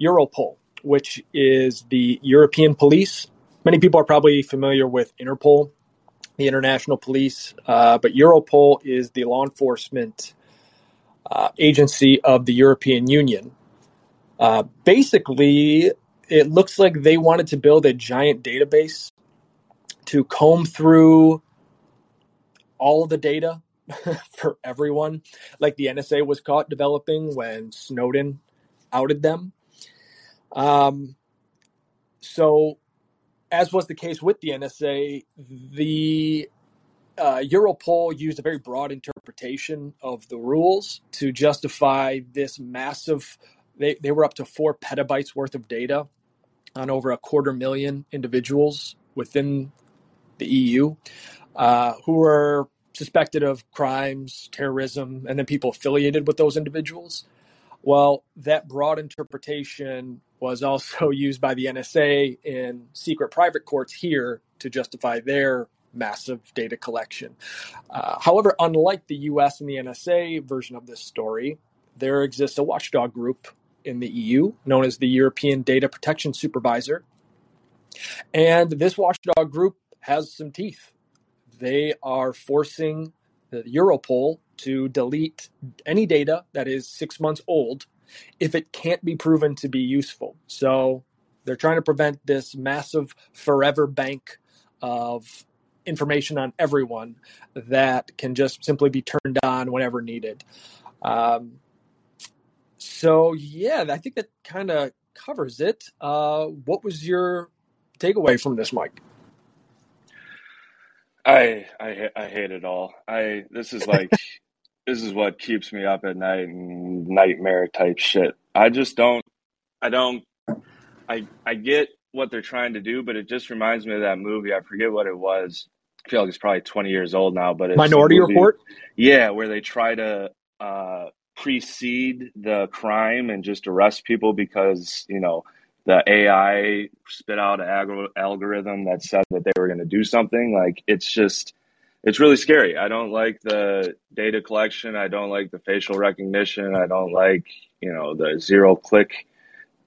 Europol, which is the European police. Many people are probably familiar with Interpol, the international police, uh, but Europol is the law enforcement uh, agency of the European Union. Uh, basically, it looks like they wanted to build a giant database to comb through all the data for everyone, like the NSA was caught developing when Snowden outed them. Um, so, as was the case with the NSA, the uh, Europol used a very broad interpretation of the rules to justify this massive. They, they were up to four petabytes worth of data on over a quarter million individuals within the EU uh, who were suspected of crimes, terrorism, and then people affiliated with those individuals. Well, that broad interpretation was also used by the NSA in secret private courts here to justify their massive data collection. Uh, however, unlike the US and the NSA version of this story, there exists a watchdog group in the EU known as the European Data Protection Supervisor. And this watchdog group has some teeth. They are forcing the Europol to delete any data that is six months old if it can't be proven to be useful. So they're trying to prevent this massive forever bank of information on everyone that can just simply be turned on whenever needed. Um, so yeah, I think that kind of covers it. Uh, what was your takeaway from this, Mike? I I I hate it all. I this is like this is what keeps me up at night and nightmare type shit. I just don't I don't I I get what they're trying to do, but it just reminds me of that movie. I forget what it was. I feel like it's probably 20 years old now, but it's Minority Report? Yeah, where they try to uh, precede the crime and just arrest people because, you know, the AI spit out an algorithm that said that they were going to do something. Like it's just, it's really scary. I don't like the data collection. I don't like the facial recognition. I don't like, you know, the zero click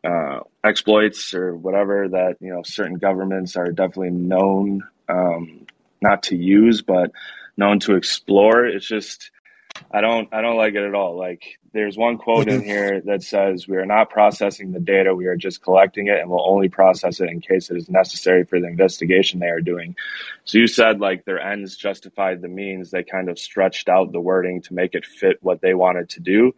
uh, exploits or whatever that, you know, certain governments are definitely known um, not to use, but known to explore. It's just, I don't I don't like it at all. Like there's one quote in mm-hmm. here that says we are not processing the data, we are just collecting it and we'll only process it in case it is necessary for the investigation they are doing. So you said like their ends justified the means, they kind of stretched out the wording to make it fit what they wanted to do.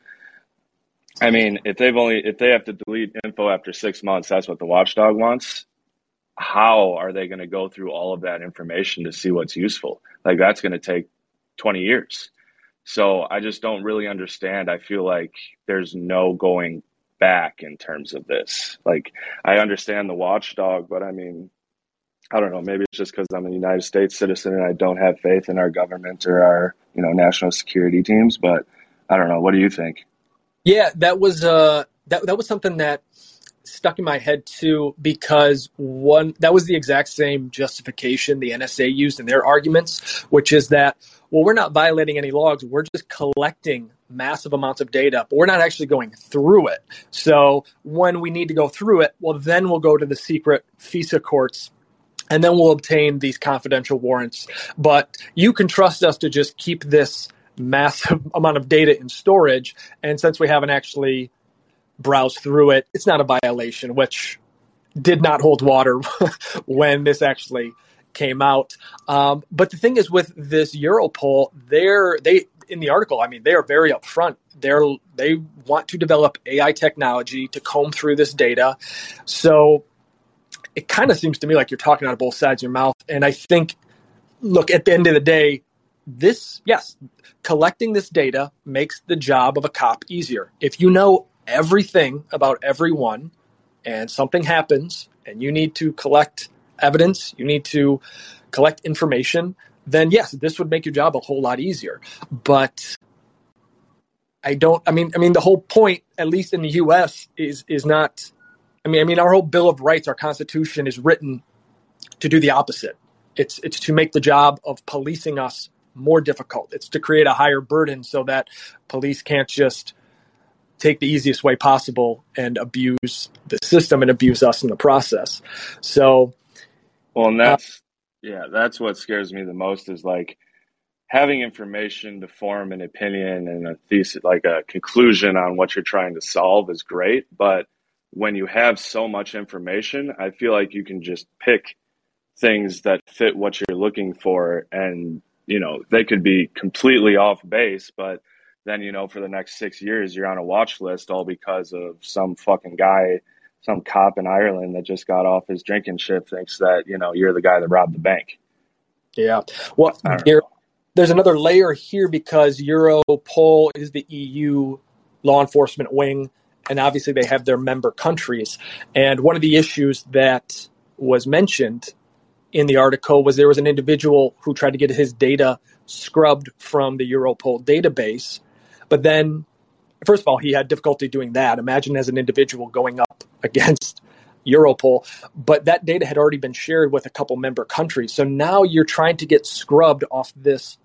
I mean, if they've only if they have to delete info after 6 months, that's what the watchdog wants. How are they going to go through all of that information to see what's useful? Like that's going to take 20 years. So I just don't really understand. I feel like there's no going back in terms of this. Like I understand the watchdog, but I mean, I don't know. Maybe it's just because I'm a United States citizen and I don't have faith in our government or our, you know, national security teams. But I don't know. What do you think? Yeah, that was uh, that that was something that stuck in my head too because one that was the exact same justification the NSA used in their arguments, which is that well, we're not violating any logs. We're just collecting massive amounts of data, but we're not actually going through it. So when we need to go through it, well, then we'll go to the secret FISA courts and then we'll obtain these confidential warrants. But you can trust us to just keep this massive amount of data in storage. And since we haven't actually browsed through it, it's not a violation, which did not hold water when this actually came out. Um, but the thing is, with this Europol, they're they in the article. I mean, they are very upfront. They're they want to develop AI technology to comb through this data. So it kind of seems to me like you're talking out of both sides of your mouth. And I think, look, at the end of the day, this yes, collecting this data makes the job of a cop easier. If you know everything about everyone and something happens and you need to collect evidence, you need to collect information, then yes, this would make your job a whole lot easier. But I don't I mean I mean the whole point, at least in the US, is is not I mean I mean our whole Bill of Rights, our constitution is written to do the opposite. It's it's to make the job of policing us more difficult. It's to create a higher burden so that police can't just take the easiest way possible and abuse the system and abuse us in the process. So, well, and that's uh, yeah, that's what scares me the most is like having information to form an opinion and a thesis, like a conclusion on what you're trying to solve, is great. But when you have so much information, I feel like you can just pick things that fit what you're looking for and you know they could be completely off base but then you know for the next six years you're on a watch list all because of some fucking guy some cop in ireland that just got off his drinking shift thinks that you know you're the guy that robbed the bank. Yeah. Well there's another layer here because europol is the eu law enforcement wing and obviously they have their member countries. And one of the issues that was mentioned in the article was there was an individual who tried to get his data scrubbed from the Europol database, but then, first of all, he had difficulty doing that. Imagine as an individual going up against Europol, but that data had already been shared with a couple member countries. So now you're trying to get scrubbed off this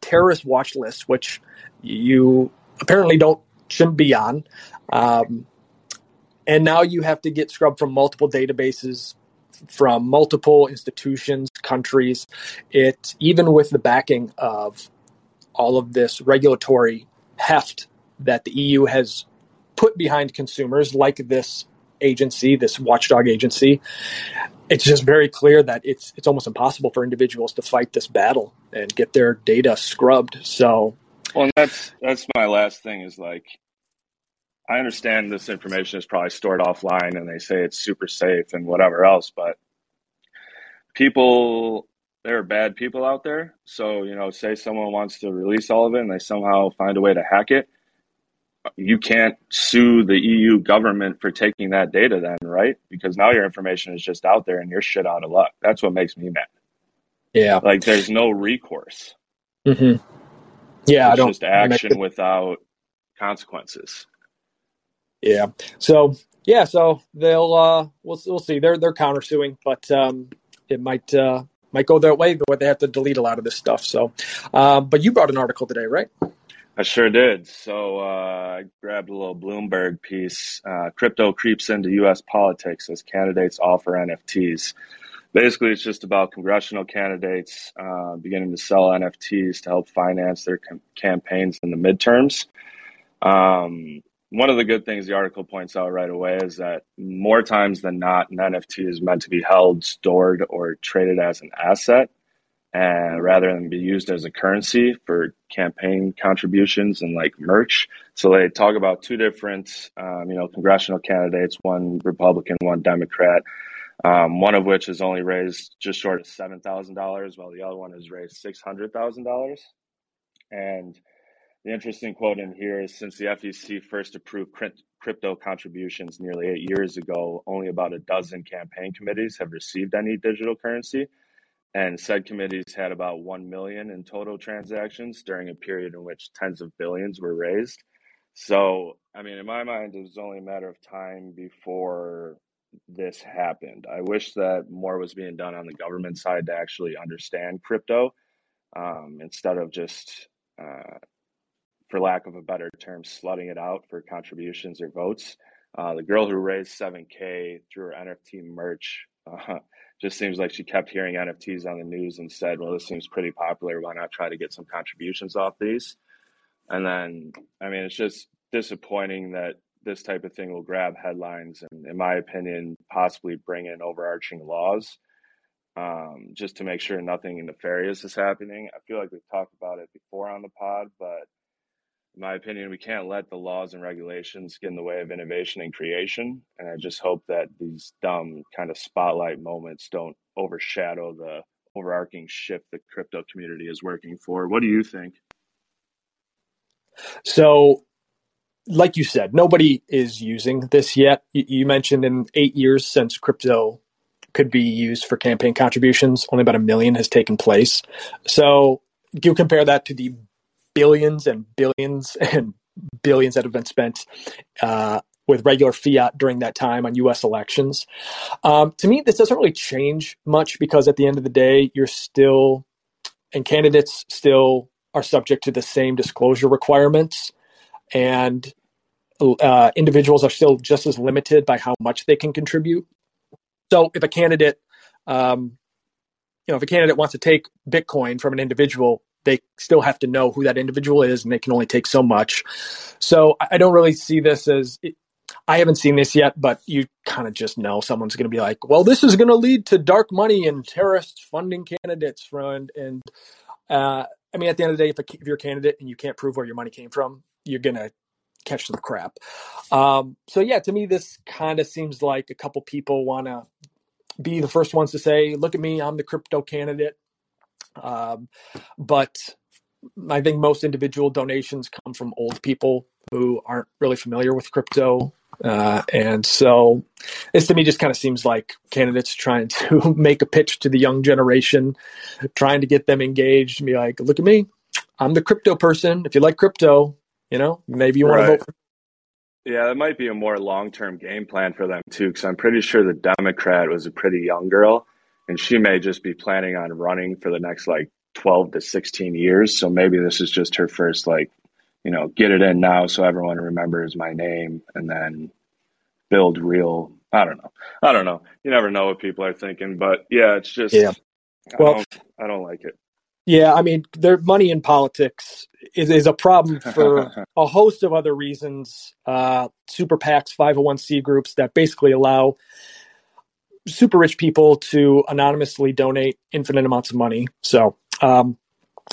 terrorist watch list, which you apparently don't shouldn't be on. Um, and now you have to get scrubbed from multiple databases from multiple institutions, countries. It even with the backing of all of this regulatory heft that the EU has put behind consumers, like this agency, this watchdog agency, it's just very clear that it's it's almost impossible for individuals to fight this battle and get their data scrubbed. So, well, that's that's my last thing is like I understand this information is probably stored offline and they say it's super safe and whatever else, but people, there are bad people out there. So, you know, say someone wants to release all of it and they somehow find a way to hack it. You can't sue the EU government for taking that data, then, right? Because now your information is just out there and you're shit out of luck. That's what makes me mad. Yeah. Like there's no recourse. Mm-hmm. Yeah, it's I don't. Just action without consequences. Yeah. So yeah, so they'll uh we'll we'll see. They're they're countersuing, but um it might uh might go that way, but they have to delete a lot of this stuff. So uh, but you brought an article today, right? I sure did. So uh, I grabbed a little Bloomberg piece. Uh, crypto creeps into U.S. politics as candidates offer NFTs. Basically, it's just about congressional candidates uh, beginning to sell NFTs to help finance their com- campaigns in the midterms. Um, one of the good things the article points out right away is that more times than not, an NFT is meant to be held, stored, or traded as an asset, and rather than be used as a currency for campaign contributions and like merch. So they talk about two different, um, you know, congressional candidates, one Republican, one Democrat. Um, one of which has only raised just short of seven thousand dollars, while the other one has raised six hundred thousand dollars. And the interesting quote in here is since the FEC first approved crypto contributions nearly eight years ago, only about a dozen campaign committees have received any digital currency. And said committees had about 1 million in total transactions during a period in which tens of billions were raised. So, I mean, in my mind, it was only a matter of time before this happened. I wish that more was being done on the government side to actually understand crypto um, instead of just uh, for lack of a better term, slutting it out for contributions or votes. Uh, the girl who raised 7K through her NFT merch uh, just seems like she kept hearing NFTs on the news and said, well, this seems pretty popular. Why not try to get some contributions off these? And then, I mean, it's just disappointing that this type of thing will grab headlines and, in my opinion, possibly bring in overarching laws um, just to make sure nothing nefarious is happening. I feel like we've talked about it before on the pod, but in my opinion, we can't let the laws and regulations get in the way of innovation and creation. And I just hope that these dumb kind of spotlight moments don't overshadow the overarching shift the crypto community is working for. What do you think? So, like you said, nobody is using this yet. You mentioned in eight years since crypto could be used for campaign contributions, only about a million has taken place. So, you compare that to the billions and billions and billions that have been spent uh, with regular fiat during that time on U.S. elections. Um, to me, this doesn't really change much because at the end of the day, you're still, and candidates still are subject to the same disclosure requirements. And uh, individuals are still just as limited by how much they can contribute. So if a candidate, um, you know, if a candidate wants to take Bitcoin from an individual, they still have to know who that individual is, and they can only take so much. So I don't really see this as. I haven't seen this yet, but you kind of just know someone's going to be like, "Well, this is going to lead to dark money and terrorists funding candidates." From and uh, I mean, at the end of the day, if, a, if, you're a candidate and you can't prove where your money came from, you're going to catch some crap. Um, so yeah, to me, this kind of seems like a couple people want to be the first ones to say, "Look at me, I'm the crypto candidate." Um, but I think most individual donations come from old people who aren't really familiar with crypto. Uh, and so this to me just kind of seems like candidates trying to make a pitch to the young generation, trying to get them engaged and be like, look at me, I'm the crypto person. If you like crypto, you know, maybe you want right. to vote. Yeah, it might be a more long term game plan for them too, because I'm pretty sure the Democrat was a pretty young girl and she may just be planning on running for the next like 12 to 16 years. So maybe this is just her first, like, you know, get it in now so everyone remembers my name and then build real. I don't know. I don't know. You never know what people are thinking, but yeah, it's just, yeah. well, I don't, I don't like it. Yeah, I mean, their money in politics is, is a problem for a host of other reasons. Uh, super PACs, 501c groups that basically allow super rich people to anonymously donate infinite amounts of money. So um,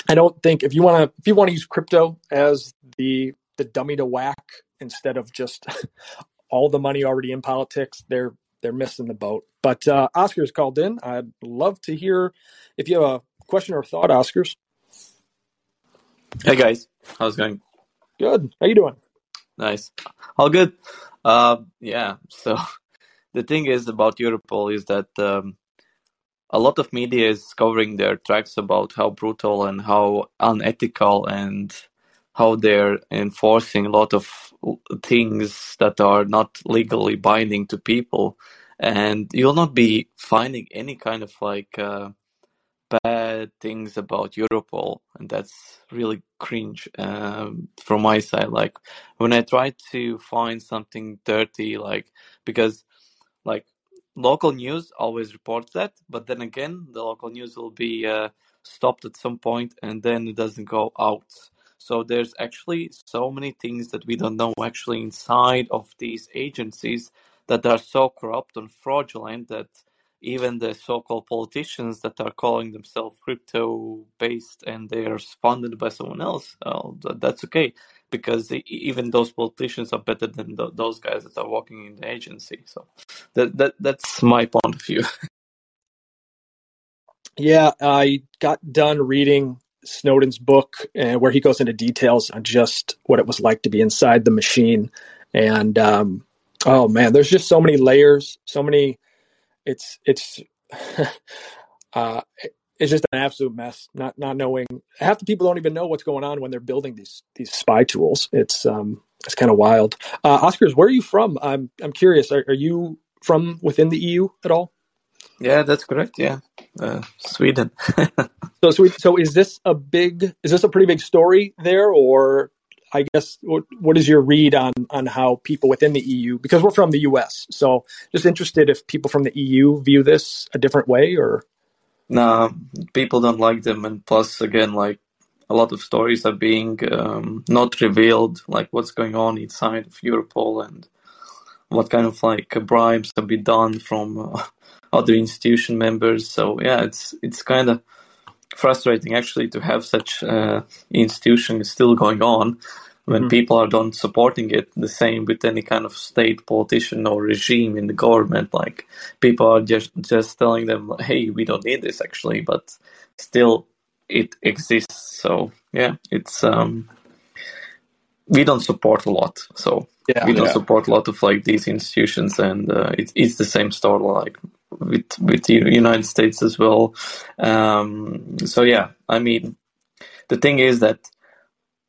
I don't think if you want to if you want to use crypto as the the dummy to whack instead of just all the money already in politics, they're they're missing the boat. But uh, Oscar's called in. I'd love to hear if you have a question or thought, Oscars. Hey guys, how's it going? Good. How you doing? Nice. All good. Uh, yeah. So the thing is about Europol is that um, a lot of media is covering their tracks about how brutal and how unethical and how they're enforcing a lot of things that are not legally binding to people and you'll not be finding any kind of like uh, bad things about Europol, and that's really cringe um, from my side. Like when I try to find something dirty, like because like local news always reports that, but then again, the local news will be uh, stopped at some point and then it doesn't go out. So there's actually so many things that we don't know actually inside of these agencies that are so corrupt and fraudulent that even the so-called politicians that are calling themselves crypto-based and they are funded by someone else, that's okay because even those politicians are better than those guys that are working in the agency. So that that that's my point of view. yeah, I got done reading Snowden's book, and where he goes into details on just what it was like to be inside the machine, and um, oh man, there's just so many layers, so many. It's it's. uh, it's just an absolute mess. Not not knowing half the people don't even know what's going on when they're building these these spy tools. It's um it's kind of wild. Uh, Oscars, where are you from? I'm I'm curious. Are, are you from within the EU at all? Yeah, that's correct. Yeah, uh, Sweden. so, so, is this a big? Is this a pretty big story there, or I guess what, what is your read on on how people within the EU? Because we're from the US, so just interested if people from the EU view this a different way, or no, people don't like them, and plus, again, like a lot of stories are being um, not revealed, like what's going on inside of Europol and what kind of like bribes have been done from uh, other institution members. So yeah, it's it's kind of frustrating actually to have such uh, institution still going on when mm-hmm. people are not supporting it the same with any kind of state politician or regime in the government like people are just just telling them hey we don't need this actually but still it exists so yeah it's um we don't support a lot so yeah, we don't yeah. support a lot of like these institutions and uh, it, it's the same story like with with the united states as well um so yeah i mean the thing is that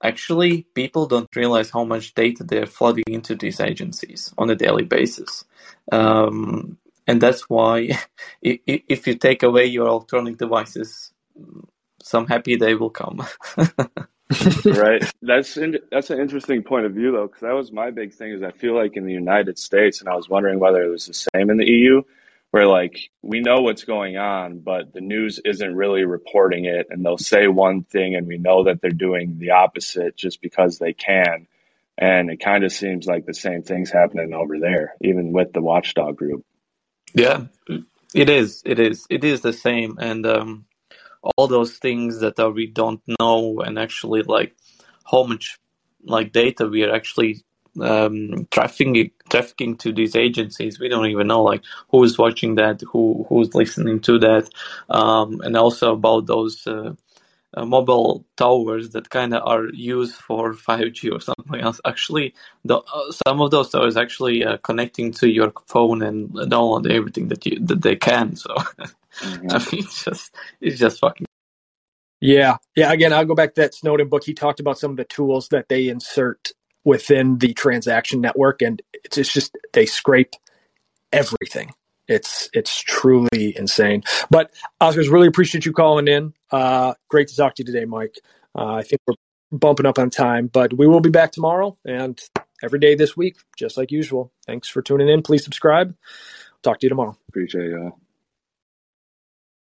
Actually, people don't realize how much data they're flooding into these agencies on a daily basis. Um, and that's why if you take away your electronic devices, some happy day will come. right. That's in, that's an interesting point of view though, because that was my big thing. Is I feel like in the United States, and I was wondering whether it was the same in the EU, where like we know what's going on, but the news isn't really reporting it, and they'll say one thing, and we know that they're doing the opposite just because they can. And it kind of seems like the same thing's happening over there, even with the Watchdog group. Yeah, it is. It is. It is the same, and um, all those things that uh, we don't know, and actually like how much like data we are actually um, trafficking trafficking to these agencies. We don't even know like who is watching that, who who's listening to that, um, and also about those uh, mobile towers that kind of are used for 5G or something else. Actually, the, uh, some of those towers actually uh, connecting to your phone and download everything that you that they can. So mm-hmm. I mean, it's just it's just fucking. Yeah, yeah. Again, I'll go back to that Snowden book. He talked about some of the tools that they insert within the transaction network, and it's, it's just they scrape everything. It's it's truly insane. But Oscars, really appreciate you calling in. Uh, great to talk to you today, Mike. Uh, I think we're bumping up on time, but we will be back tomorrow and every day this week, just like usual. Thanks for tuning in. Please subscribe. Talk to you tomorrow. Appreciate you.